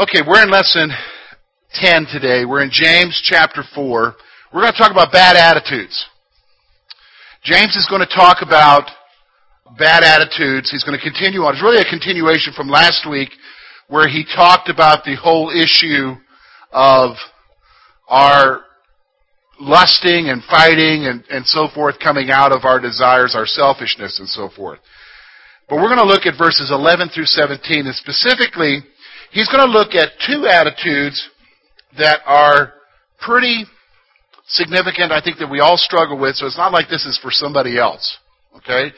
Okay, we're in lesson 10 today. We're in James chapter 4. We're going to talk about bad attitudes. James is going to talk about bad attitudes. He's going to continue on. It's really a continuation from last week where he talked about the whole issue of our lusting and fighting and, and so forth coming out of our desires, our selfishness and so forth. But we're going to look at verses 11 through 17 and specifically He's going to look at two attitudes that are pretty significant, I think, that we all struggle with, so it's not like this is for somebody else. Okay?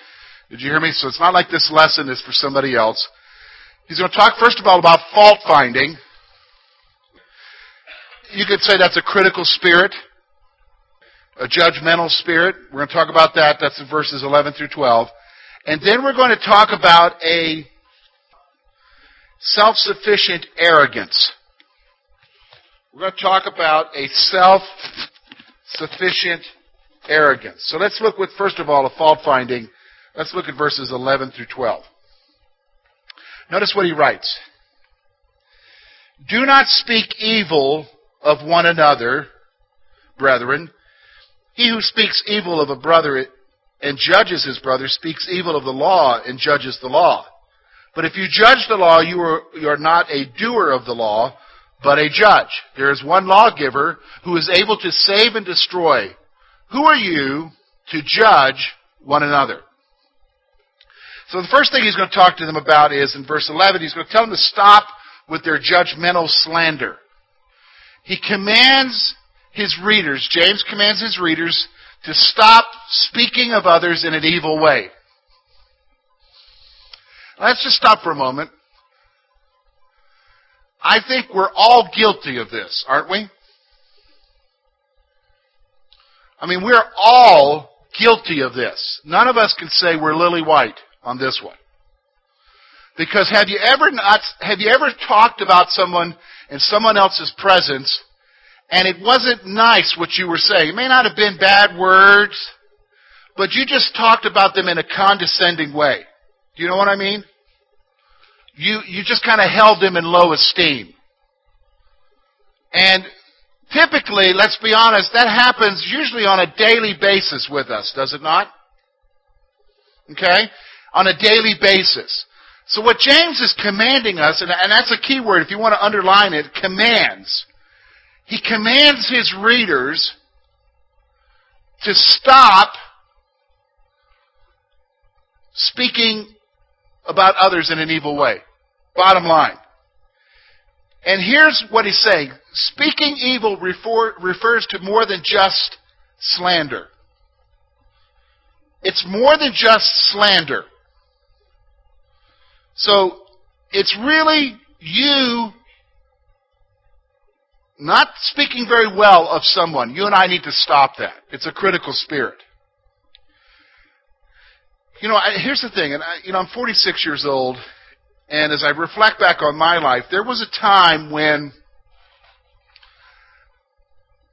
Did you hear me? So it's not like this lesson is for somebody else. He's going to talk, first of all, about fault finding. You could say that's a critical spirit, a judgmental spirit. We're going to talk about that. That's in verses 11 through 12. And then we're going to talk about a self-sufficient arrogance. We're going to talk about a self-sufficient arrogance. So let's look with, first of all, a fault finding. Let's look at verses 11 through 12. Notice what he writes. Do not speak evil of one another, brethren. He who speaks evil of a brother and judges his brother speaks evil of the law and judges the law. But if you judge the law, you are, you are not a doer of the law, but a judge. There is one lawgiver who is able to save and destroy. Who are you to judge one another? So the first thing he's going to talk to them about is in verse 11, he's going to tell them to stop with their judgmental slander. He commands his readers, James commands his readers, to stop speaking of others in an evil way. Let's just stop for a moment. I think we're all guilty of this, aren't we? I mean, we're all guilty of this. None of us can say we're lily white on this one. Because have you ever not, have you ever talked about someone in someone else's presence and it wasn't nice what you were saying? It may not have been bad words, but you just talked about them in a condescending way. Do you know what I mean? You, you just kind of held them in low esteem. And typically, let's be honest, that happens usually on a daily basis with us, does it not? Okay? On a daily basis. So what James is commanding us, and, and that's a key word if you want to underline it, commands. He commands his readers to stop speaking about others in an evil way. Bottom line. And here's what he's saying. Speaking evil refer, refers to more than just slander. It's more than just slander. So, it's really you not speaking very well of someone. You and I need to stop that. It's a critical spirit. You know, I, here's the thing, and I, you know, I'm 46 years old, and as I reflect back on my life, there was a time when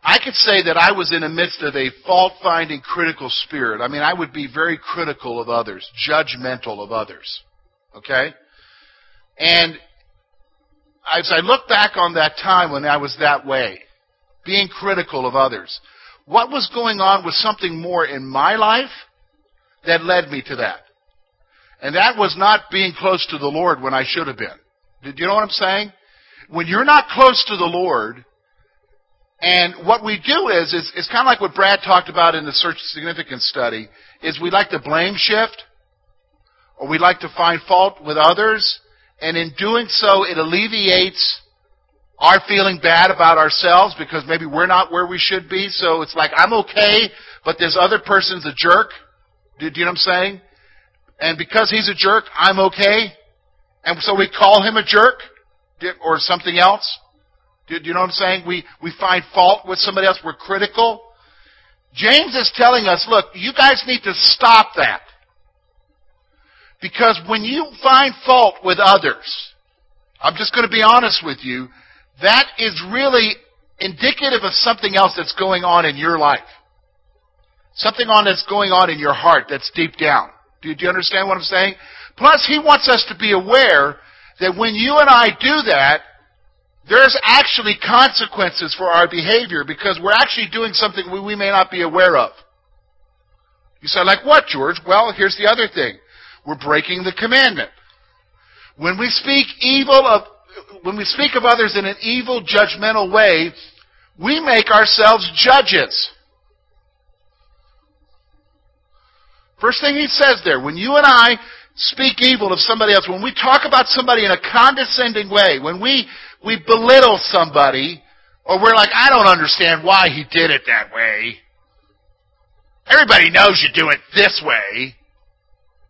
I could say that I was in the midst of a fault-finding critical spirit. I mean, I would be very critical of others, judgmental of others. Okay? And as I look back on that time when I was that way, being critical of others, what was going on was something more in my life that led me to that. And that was not being close to the Lord when I should have been. Did you know what I'm saying? When you're not close to the Lord, and what we do is, is it's kind of like what Brad talked about in the Search Significance study, is we like to blame shift, or we like to find fault with others, and in doing so, it alleviates our feeling bad about ourselves because maybe we're not where we should be. So it's like, I'm okay, but this other person's a jerk. Do, do you know what I'm saying? And because he's a jerk, I'm okay. And so we call him a jerk or something else. Do, do you know what I'm saying? We, we find fault with somebody else. We're critical. James is telling us, look, you guys need to stop that. Because when you find fault with others, I'm just going to be honest with you, that is really indicative of something else that's going on in your life. Something on that's going on in your heart that's deep down. Do, you understand what I'm saying? Plus, he wants us to be aware that when you and I do that, there's actually consequences for our behavior because we're actually doing something we, we may not be aware of. You say, like what, George? Well, here's the other thing. We're breaking the commandment. When we speak evil of, when we speak of others in an evil, judgmental way, we make ourselves judges. First thing he says there, when you and I speak evil of somebody else, when we talk about somebody in a condescending way, when we, we belittle somebody, or we're like, I don't understand why he did it that way. Everybody knows you do it this way.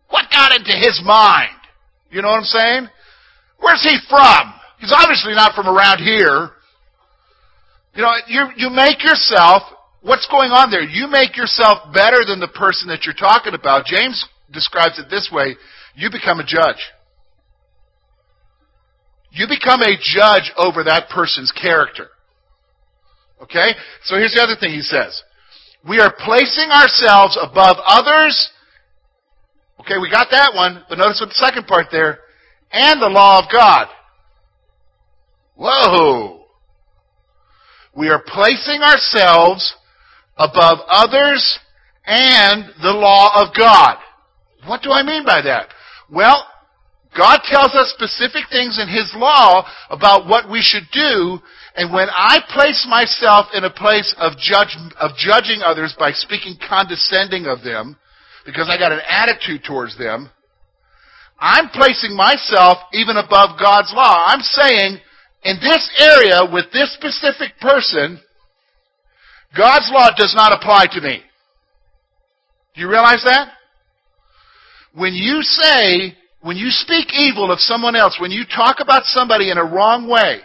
What got into his mind? You know what I'm saying? Where's he from? He's obviously not from around here. You know, you, you make yourself, what's going on there? You make yourself better than the person that you're talking about. James describes it this way you become a judge. You become a judge over that person's character. Okay? So here's the other thing he says. We are placing ourselves above others. Okay, we got that one, but notice what the second part there. And the law of God. Whoa! We are placing ourselves above others and the law of God. What do I mean by that? Well, God tells us specific things in His law about what we should do, and when I place myself in a place of, judge, of judging others by speaking condescending of them, because I got an attitude towards them, I'm placing myself even above God's law. I'm saying, in this area with this specific person, God's law does not apply to me. Do you realize that? When you say, when you speak evil of someone else, when you talk about somebody in a wrong way,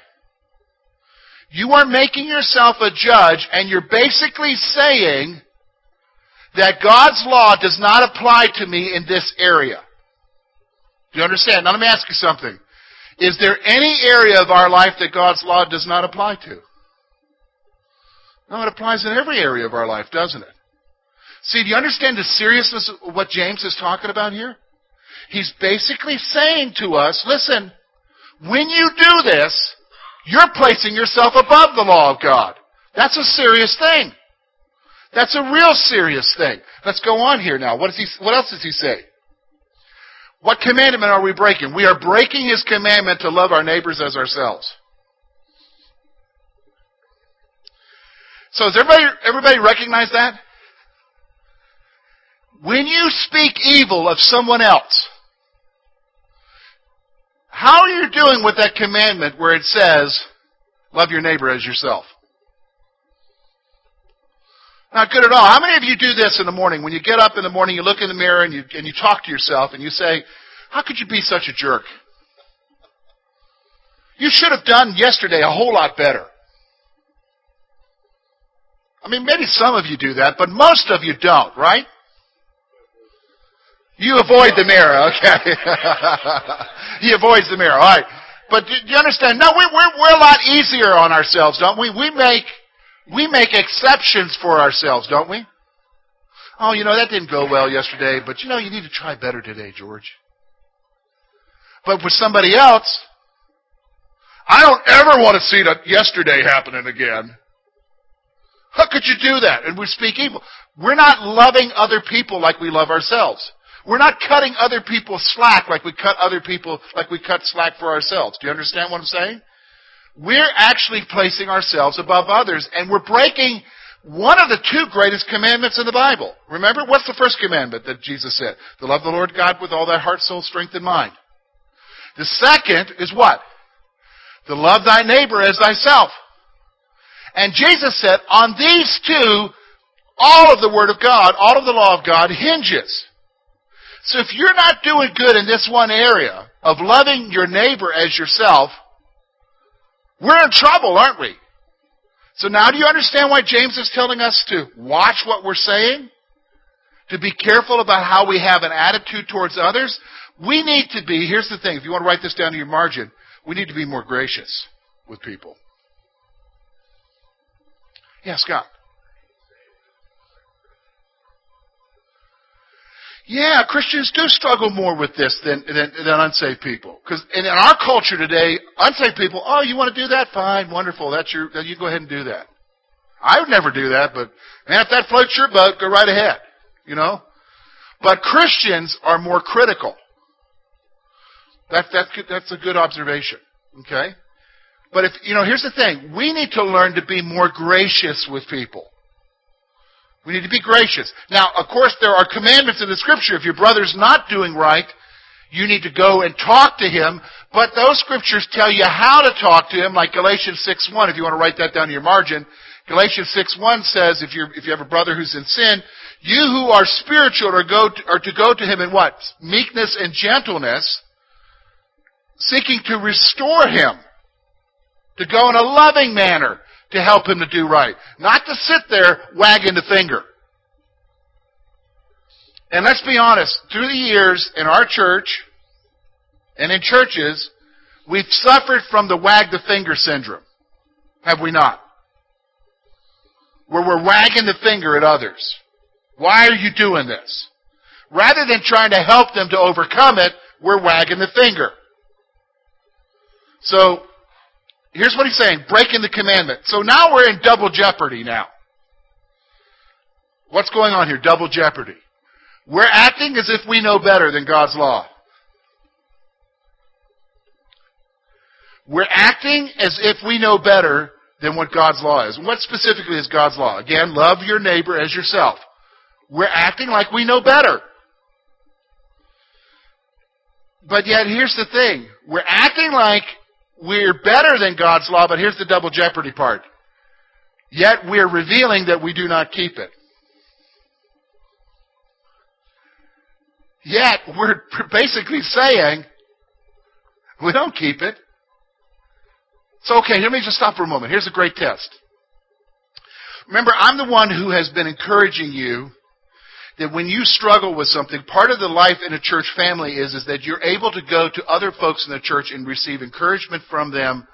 you are making yourself a judge and you're basically saying that God's law does not apply to me in this area. Do you understand? Now let me ask you something. Is there any area of our life that God's law does not apply to? No, it applies in every area of our life, doesn't it? See, do you understand the seriousness of what James is talking about here? He's basically saying to us, listen, when you do this, you're placing yourself above the law of God. That's a serious thing. That's a real serious thing. Let's go on here now. What, he, what else does he say? What commandment are we breaking? We are breaking his commandment to love our neighbors as ourselves. So does everybody, everybody recognize that? When you speak evil of someone else, how are you doing with that commandment where it says, love your neighbor as yourself? Not good at all. How many of you do this in the morning? When you get up in the morning, you look in the mirror and you, and you talk to yourself and you say, how could you be such a jerk? You should have done yesterday a whole lot better. I mean, maybe some of you do that, but most of you don't, right? You avoid the mirror, okay. he avoids the mirror, alright. But do you understand? No, we're, we're, we're a lot easier on ourselves, don't we? We make, we make exceptions for ourselves, don't we? Oh, you know, that didn't go well yesterday, but you know, you need to try better today, George. But with somebody else, I don't ever want to see that yesterday happening again. How could you do that? And we speak evil. We're not loving other people like we love ourselves. We're not cutting other people slack like we cut other people, like we cut slack for ourselves. Do you understand what I'm saying? We're actually placing ourselves above others and we're breaking one of the two greatest commandments in the Bible. Remember, what's the first commandment that Jesus said? To love the Lord God with all thy heart, soul, strength, and mind. The second is what? To love thy neighbor as thyself. And Jesus said, on these two, all of the Word of God, all of the law of God hinges. So if you're not doing good in this one area of loving your neighbor as yourself, we're in trouble, aren't we? So now do you understand why James is telling us to watch what we're saying? To be careful about how we have an attitude towards others? We need to be, here's the thing, if you want to write this down in your margin, we need to be more gracious with people. Yeah, Scott. Yeah, Christians do struggle more with this than than, than unsaved people. Because in, in our culture today, unsaved people, oh, you want to do that? Fine, wonderful. That's your. You go ahead and do that. I would never do that, but man, if that floats your boat, go right ahead. You know. But Christians are more critical. That, that, that's a good observation. Okay? But if, you know, here's the thing. We need to learn to be more gracious with people. We need to be gracious. Now, of course, there are commandments in the scripture. If your brother's not doing right, you need to go and talk to him. But those scriptures tell you how to talk to him, like Galatians 6.1, if you want to write that down in your margin. Galatians 6.1 says, if, you if you have a brother who's in sin, you who are spiritual are, go to, are to go to him in what? Meekness and gentleness, seeking to restore him. To go in a loving manner to help him to do right. Not to sit there wagging the finger. And let's be honest, through the years in our church and in churches, we've suffered from the wag the finger syndrome. Have we not? Where we're wagging the finger at others. Why are you doing this? Rather than trying to help them to overcome it, we're wagging the finger. So, here's what he's saying, breaking the commandment. So now we're in double jeopardy now. What's going on here? Double jeopardy. We're acting as if we know better than God's law. We're acting as if we know better than what God's law is. What specifically is God's law? Again, love your neighbor as yourself. We're acting like we know better. But yet, here's the thing. We're acting like we're better than God's law, but here's the double jeopardy part. Yet we're revealing that we do not keep it. Yet we're basically saying we don't keep it. So, okay, let me just stop for a moment. Here's a great test. Remember, I'm the one who has been encouraging you that when you struggle with something, part of the life in a church family is, is that you're able to go to other folks in the church and receive encouragement from them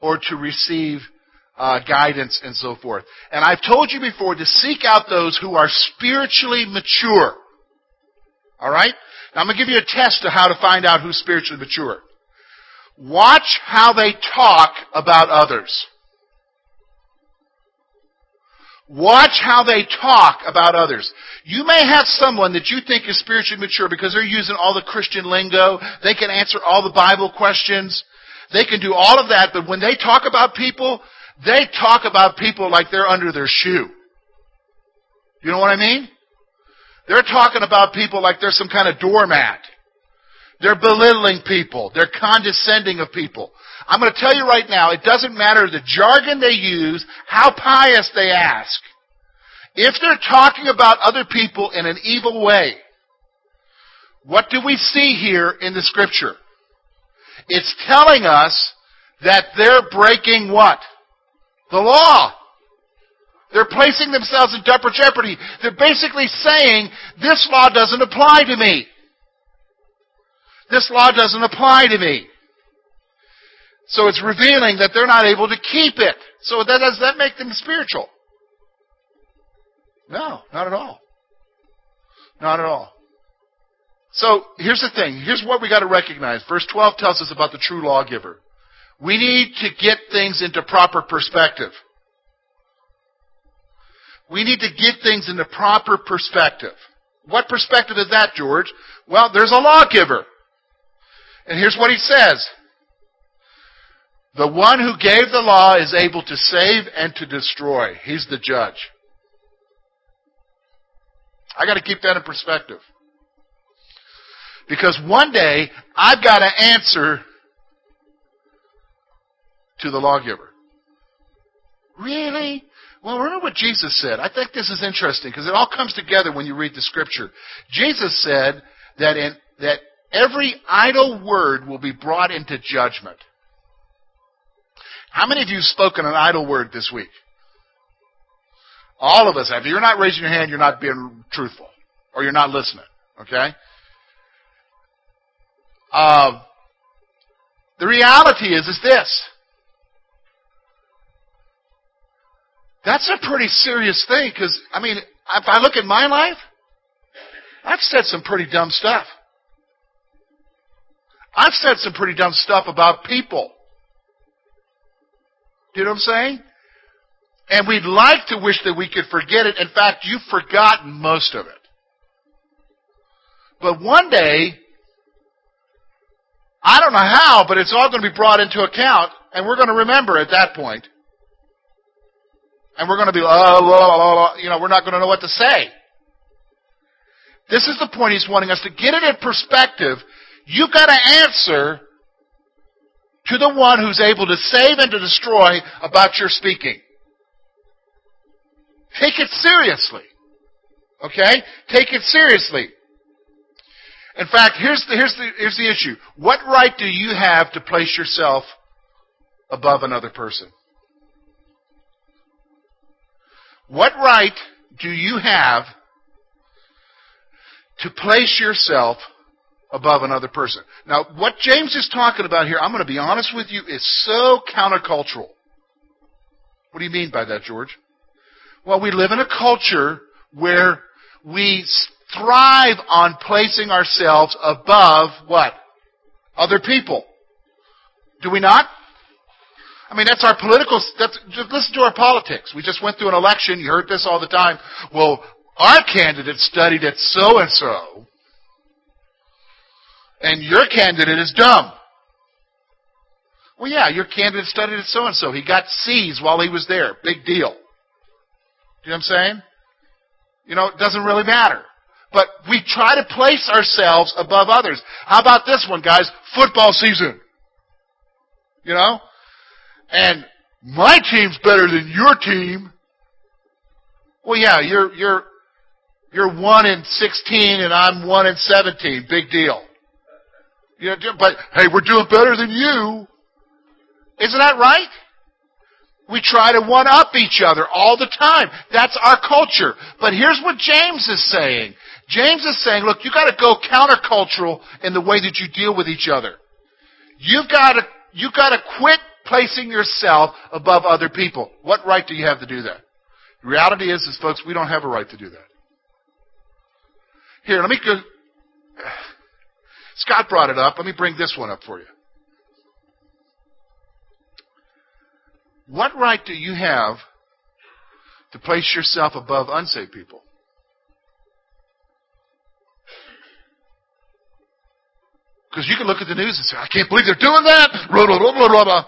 or to receive uh, guidance and so forth. And I've told you before to seek out those who are spiritually mature. All right? Now I'm going to give you a test to how to find out who's spiritually mature. Watch how they talk about others. Watch how they talk about others. You may have someone that you think is spiritually mature because they're using all the Christian lingo. They can answer all the Bible questions. They can do all of that, but when they talk about people, they talk about people like they're under their shoe. You know what I mean? They're talking about people like they're some kind of doormat. They're belittling people. They're condescending of people. I'm going to tell you right now, it doesn't matter the jargon they use, how pious they ask. If they're talking about other people in an evil way, what do we see here in the scripture? It's telling us that they're breaking what? The law. They're placing themselves in double jeopardy. They're basically saying, this law doesn't apply to me. This law doesn't apply to me. So it's revealing that they're not able to keep it. So that, does that make them spiritual? No, not at all. Not at all. So here's the thing. Here's what we got to recognize. Verse 12 tells us about the true lawgiver. We need to get things into proper perspective. We need to get things into proper perspective. What perspective is that, George? Well, there's a lawgiver. And here's what he says. The one who gave the law is able to save and to destroy. He's the judge. I got to keep that in perspective. Because one day, I've got to answer to the lawgiver. Really? Well, remember what Jesus said. I think this is interesting because it all comes together when you read the scripture. Jesus said that in, that every idle word will be brought into judgment. How many of you have spoken an idle word this week? All of us have. If you're not raising your hand, you're not being truthful. Or you're not listening. Okay? Uh, the reality is, is this. That's a pretty serious thing because, I mean, if I look at my life, I've said some pretty dumb stuff. I've said some pretty dumb stuff about people. Do you know what I'm saying? And we'd like to wish that we could forget it. In fact, you've forgotten most of it. But one day, I don't know how, but it's all going to be brought into account, and we're going to remember at that point. And we're going to be, oh, oh, oh, oh, you know, we're not going to know what to say. This is the point he's wanting us to get it in perspective. You've got to answer to the one who's able to save and to destroy about your speaking. Take it seriously. Okay? Take it seriously. In fact, here's the, here's the, here's the issue. What right do you have to place yourself above another person? What right do you have to place yourself above another person? Now, what James is talking about here, I'm going to be honest with you, is so countercultural. What do you mean by that, George? Well, we live in a culture where we thrive on placing ourselves above what? Other people. Do we not? I mean, that's our political, that's, just listen to our politics. We just went through an election. You heard this all the time. Well, our candidate studied at so and so, and your candidate is dumb. Well, yeah, your candidate studied at so and so. He got C's while he was there. Big deal. You know what I'm saying? You know, it doesn't really matter. But we try to place ourselves above others. How about this one, guys? Football season. You know? And my team's better than your team. Well, yeah, you're, you're, you're 1 in 16 and I'm 1 in 17. Big deal. You know, but hey, we're doing better than you. Isn't that right? We try to one up each other all the time. That's our culture. But here's what James is saying. James is saying, look, you've got to go countercultural in the way that you deal with each other. You've got to, you've got to quit placing yourself above other people. What right do you have to do that? The reality is, is folks, we don't have a right to do that. Here, let me go. Scott brought it up. Let me bring this one up for you. What right do you have to place yourself above unsaved people? Because you can look at the news and say, I can't believe they're doing that. Blah, blah, blah, blah, blah.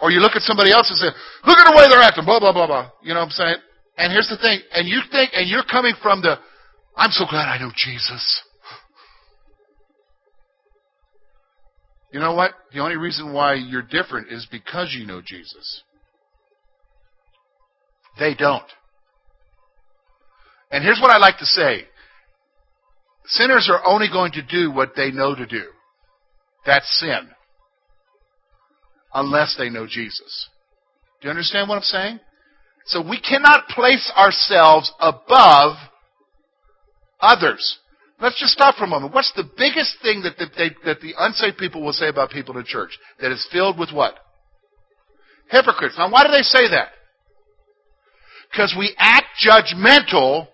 Or you look at somebody else and say, look at the way they're acting. Blah, blah, blah, blah. You know what I'm saying? And here's the thing. And you think, and you're coming from the, I'm so glad I know Jesus. You know what? The only reason why you're different is because you know Jesus. They don't. And here's what I like to say. Sinners are only going to do what they know to do. That's sin. Unless they know Jesus. Do you understand what I'm saying? So we cannot place ourselves above others. Let's just stop for a moment. What's the biggest thing that the, they, that the unsaved people will say about people in church? That is filled with what? Hypocrites. Now, why do they say that? Because we act judgmental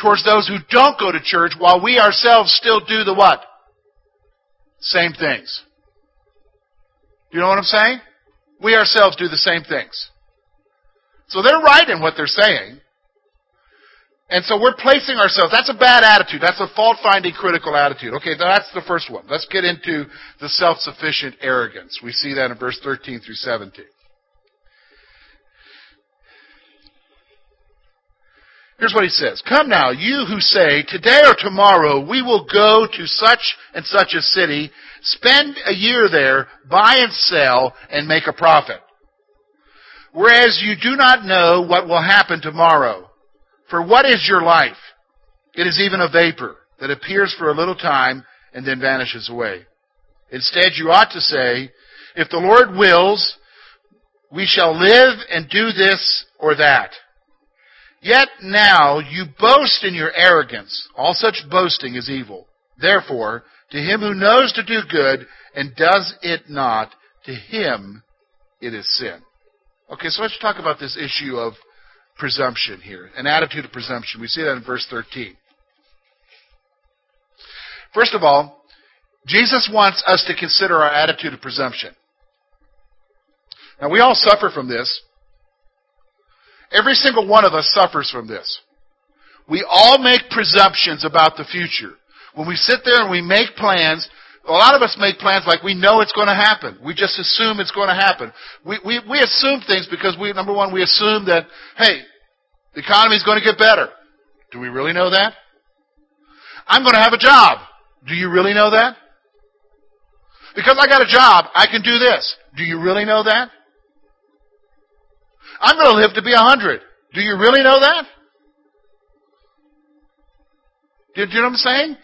towards those who don't go to church while we ourselves still do the what? Same things. Do you know what I'm saying? We ourselves do the same things. So they're right in what they're saying. And so we're placing ourselves, that's a bad attitude. That's a fault finding critical attitude. Okay, that's the first one. Let's get into the self sufficient arrogance. We see that in verse 13 through 17. Here's what he says. Come now, you who say, today or tomorrow we will go to such and such a city, spend a year there, buy and sell, and make a profit. Whereas you do not know what will happen tomorrow. For what is your life? It is even a vapor that appears for a little time and then vanishes away. Instead, you ought to say, if the Lord wills, we shall live and do this or that. Yet now you boast in your arrogance. All such boasting is evil. Therefore, to him who knows to do good and does it not, to him it is sin. Okay, so let's talk about this issue of presumption here, an attitude of presumption. We see that in verse 13. First of all, Jesus wants us to consider our attitude of presumption. Now, we all suffer from this. Every single one of us suffers from this. We all make presumptions about the future. When we sit there and we make plans, a lot of us make plans like we know it's going to happen. We just assume it's going to happen. We, we, we assume things because we, number one, we assume that, hey, the economy is going to get better. Do we really know that? I'm going to have a job. Do you really know that? Because I got a job, I can do this. Do you really know that? I'm going to live to be a hundred. Do you really know that? Do you know what I'm saying?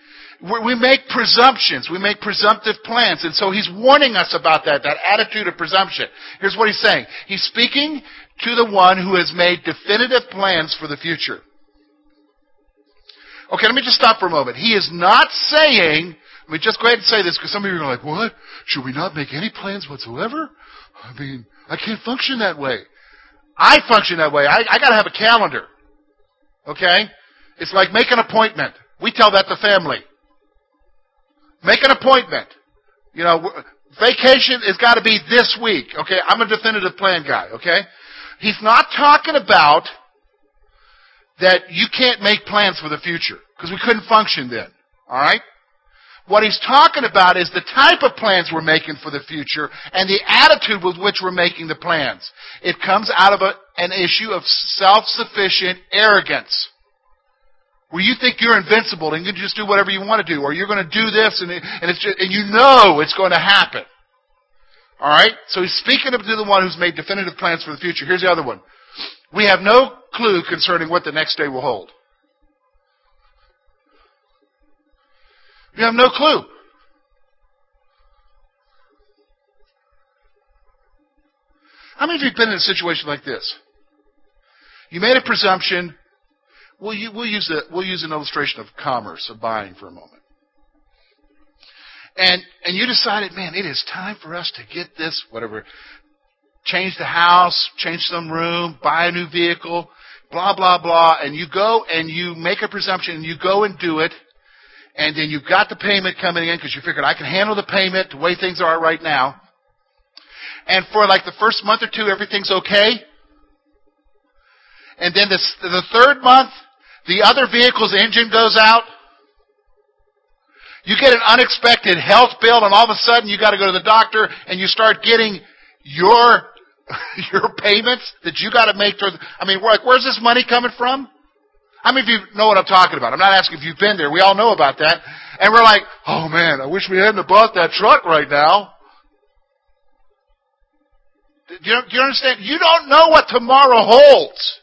We make presumptions. We make presumptive plans. And so he's warning us about that, that attitude of presumption. Here's what he's saying. He's speaking to the one who has made definitive plans for the future. Okay, let me just stop for a moment. He is not saying, let me just go ahead and say this because some of you are like, what? Should we not make any plans whatsoever? I mean, I can't function that way. I function that way. I, I gotta have a calendar. Okay? It's like make an appointment. We tell that to family. Make an appointment. You know, vacation has got to be this week. Okay? I'm a definitive plan guy. Okay? He's not talking about that you can't make plans for the future because we couldn't function then. All right? What he's talking about is the type of plans we're making for the future and the attitude with which we're making the plans. It comes out of a, an issue of self-sufficient arrogance. Where you think you're invincible and you can just do whatever you want to do, or you're going to do this and, and, it's just, and you know it's going to happen. Alright? So he's speaking to the one who's made definitive plans for the future. Here's the other one. We have no clue concerning what the next day will hold. You have no clue. How many of you have been in a situation like this? You made a presumption. We'll, we'll, use, a, we'll use an illustration of commerce, of buying for a moment. And, and you decided, man, it is time for us to get this, whatever, change the house, change some room, buy a new vehicle, blah, blah, blah. And you go and you make a presumption and you go and do it and then you've got the payment coming in because you figured I can handle the payment the way things are right now. And for like the first month or two, everything's okay. And then this, the third month, the other vehicle's engine goes out. You get an unexpected health bill and all of a sudden you got to go to the doctor and you start getting your, your payments that you got to make toward, I mean, we're like, where's this money coming from? How many of you know what I'm talking about? I'm not asking if you've been there. We all know about that. And we're like, oh man, I wish we hadn't bought that truck right now. Do you, do you understand? You don't know what tomorrow holds.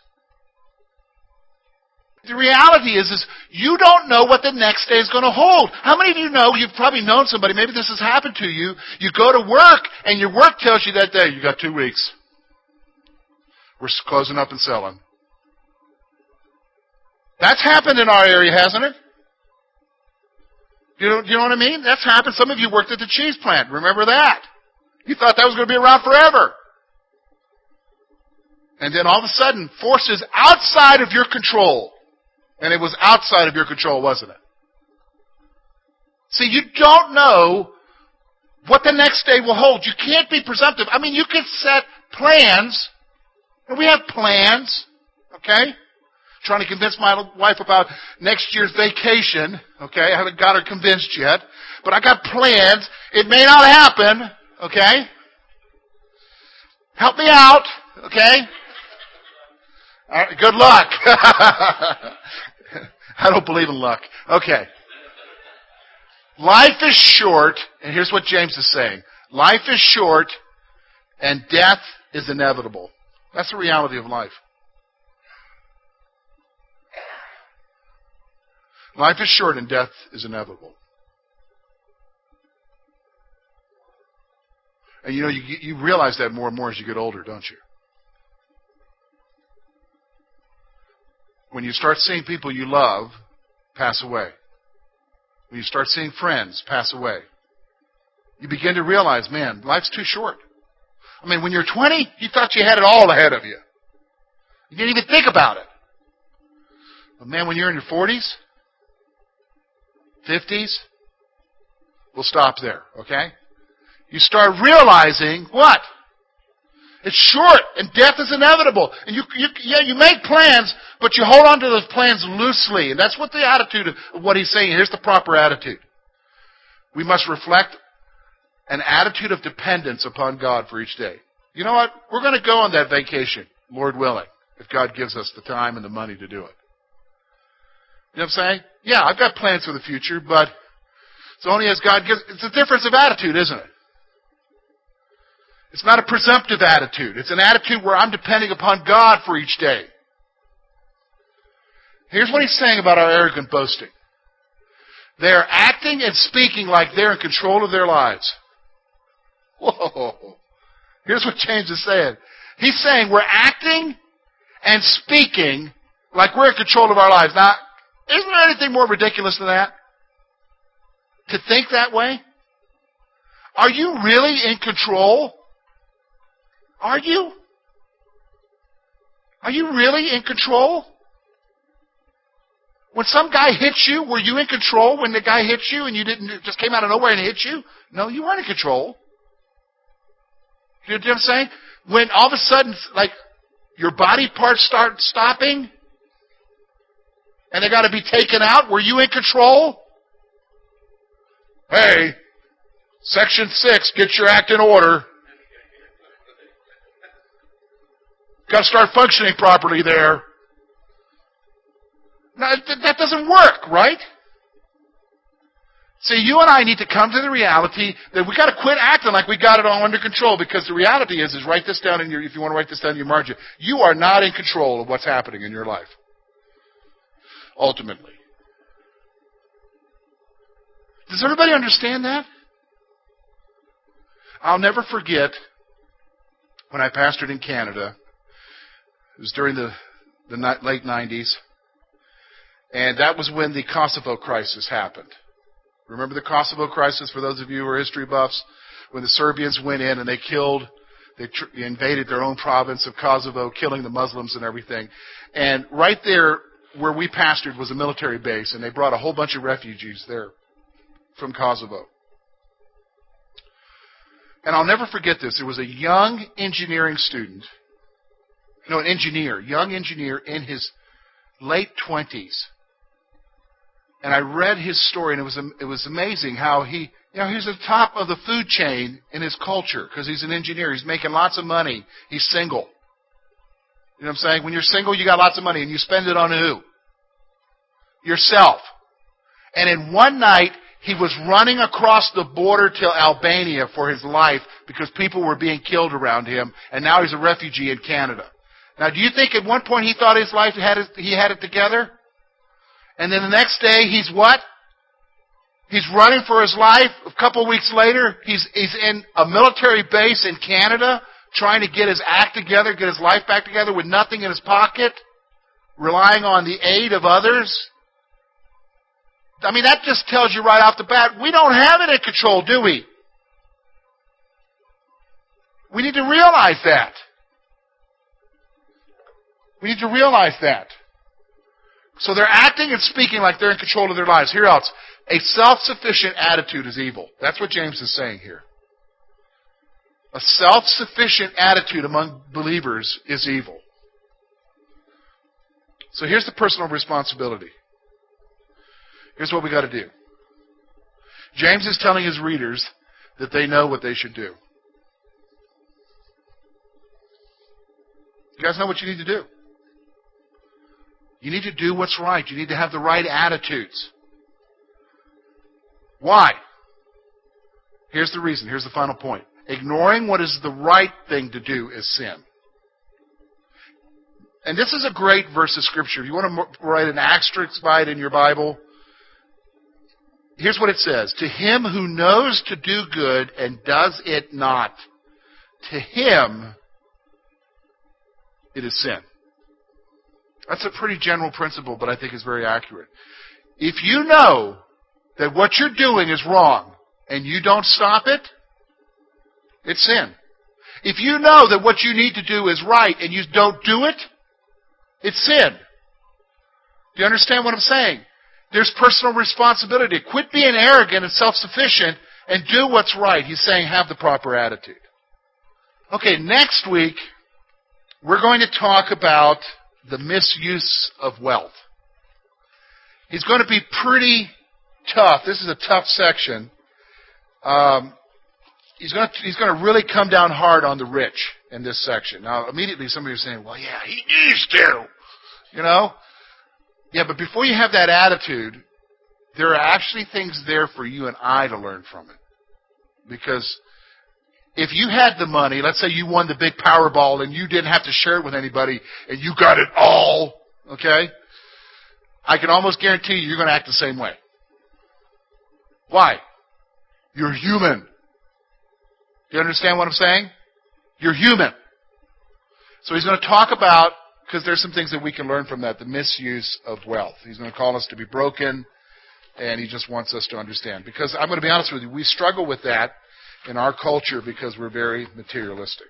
The reality is, is you don't know what the next day is going to hold. How many of you know, you've probably known somebody, maybe this has happened to you, you go to work and your work tells you that day, you got two weeks. We're closing up and selling. That's happened in our area, hasn't it? You know, you know what I mean? That's happened. Some of you worked at the cheese plant. Remember that? You thought that was going to be around forever. And then all of a sudden, forces outside of your control. And it was outside of your control, wasn't it? See, you don't know what the next day will hold. You can't be presumptive. I mean, you can set plans. And we have plans. Okay? trying to convince my wife about next year's vacation. Okay, I haven't got her convinced yet, but I got plans. It may not happen. Okay, help me out. Okay. Good luck. I don't believe in luck. Okay. Life is short, and here's what James is saying. Life is short, and death is inevitable. That's the reality of life. Life is short and death is inevitable. And you know, you, you realize that more and more as you get older, don't you? When you start seeing people you love pass away, when you start seeing friends pass away, you begin to realize, man, life's too short. I mean, when you're 20, you thought you had it all ahead of you. You didn't even think about it. But man, when you're in your 40s, 50s, We'll stop there, okay? You start realizing what? It's short, and death is inevitable. And you, you, yeah, you make plans, but you hold on to those plans loosely. And that's what the attitude of what he's saying. Here's the proper attitude. We must reflect an attitude of dependence upon God for each day. You know what? We're going to go on that vacation, Lord willing, if God gives us the time and the money to do it. You know what I'm saying? Yeah, I've got plans for the future, but it's only as God gives. It's a difference of attitude, isn't it? It's not a presumptive attitude. It's an attitude where I'm depending upon God for each day. Here's what he's saying about our arrogant boasting. They're acting and speaking like they're in control of their lives. Whoa. Here's what James is saying. He's saying we're acting and speaking like we're in control of our lives. Now, isn't there anything more ridiculous than that? To think that way? Are you really in control? Are you? Are you really in control? When some guy hits you, were you in control when the guy hit you and you didn't just came out of nowhere and hit you? No, you weren't in control. You know what I'm saying? When all of a sudden, like, your body parts start stopping and they got to be taken out, were you in control? Hey, Section 6, get your act in order. Got to start functioning properly there. Now, that doesn't work, right? See, you and I need to come to the reality that we got to quit acting like we got it all under control because the reality is, is write this down in your, if you want to write this down in your margin. You are not in control of what's happening in your life. Ultimately. Does everybody understand that? I'll never forget when I pastored in Canada it was during the, the late 90s. And that was when the Kosovo crisis happened. Remember the Kosovo crisis for those of you who are history buffs? When the Serbians went in and they killed, they tr- invaded their own province of Kosovo, killing the Muslims and everything. And right there where we pastored was a military base, and they brought a whole bunch of refugees there from Kosovo. And I'll never forget this. There was a young engineering student no, an engineer, young engineer in his late 20s. And I read his story, and it was it was amazing how he, you know, he's at the top of the food chain in his culture because he's an engineer. He's making lots of money. He's single. You know what I'm saying? When you're single, you got lots of money, and you spend it on who? Yourself. And in one night, he was running across the border to Albania for his life because people were being killed around him, and now he's a refugee in Canada. Now, do you think at one point he thought his life had it, he had it together? And then the next day he's what? He's running for his life. A couple weeks later, he's, he's in a military base in Canada trying to get his act together, get his life back together with nothing in his pocket, relying on the aid of others. I mean, that just tells you right off the bat, we don't have it in control, do we? We need to realize that. We need to realize that. So they're acting and speaking like they're in control of their lives. Here else. A self-sufficient attitude is evil. That's what James is saying here. A self-sufficient attitude among believers is evil. So here's the personal responsibility. Here's what we got to do. James is telling his readers that they know what they should do. You guys know what you need to do. You need to do what's right. You need to have the right attitudes. Why? Here's the reason. Here's the final point. Ignoring what is the right thing to do is sin. And this is a great verse of Scripture. If you want to write an asterisk by it in your Bible, here's what it says To him who knows to do good and does it not, to him it is sin. That's a pretty general principle, but I think it's very accurate. If you know that what you're doing is wrong and you don't stop it, it's sin. If you know that what you need to do is right and you don't do it, it's sin. Do you understand what I'm saying? There's personal responsibility. Quit being arrogant and self-sufficient and do what's right. He's saying have the proper attitude. Okay, next week, we're going to talk about the misuse of wealth. He's going to be pretty tough. This is a tough section. Um, he's going to he's going to really come down hard on the rich in this section. Now, immediately somebody is saying, "Well, yeah, he needs to," you know. Yeah, but before you have that attitude, there are actually things there for you and I to learn from it. Because if you had the money, let's say you won the big Powerball and you didn't have to share it with anybody and you got it all, okay? I can almost guarantee you you're going to act the same way. Why? You're human. Do you understand what I'm saying? You're human. So he's going to talk about, because there's some things that we can learn from that, the misuse of wealth. He's going to call us to be broken, and he just wants us to understand. Because I'm going to be honest with you, we struggle with that in our culture because we're very materialistic.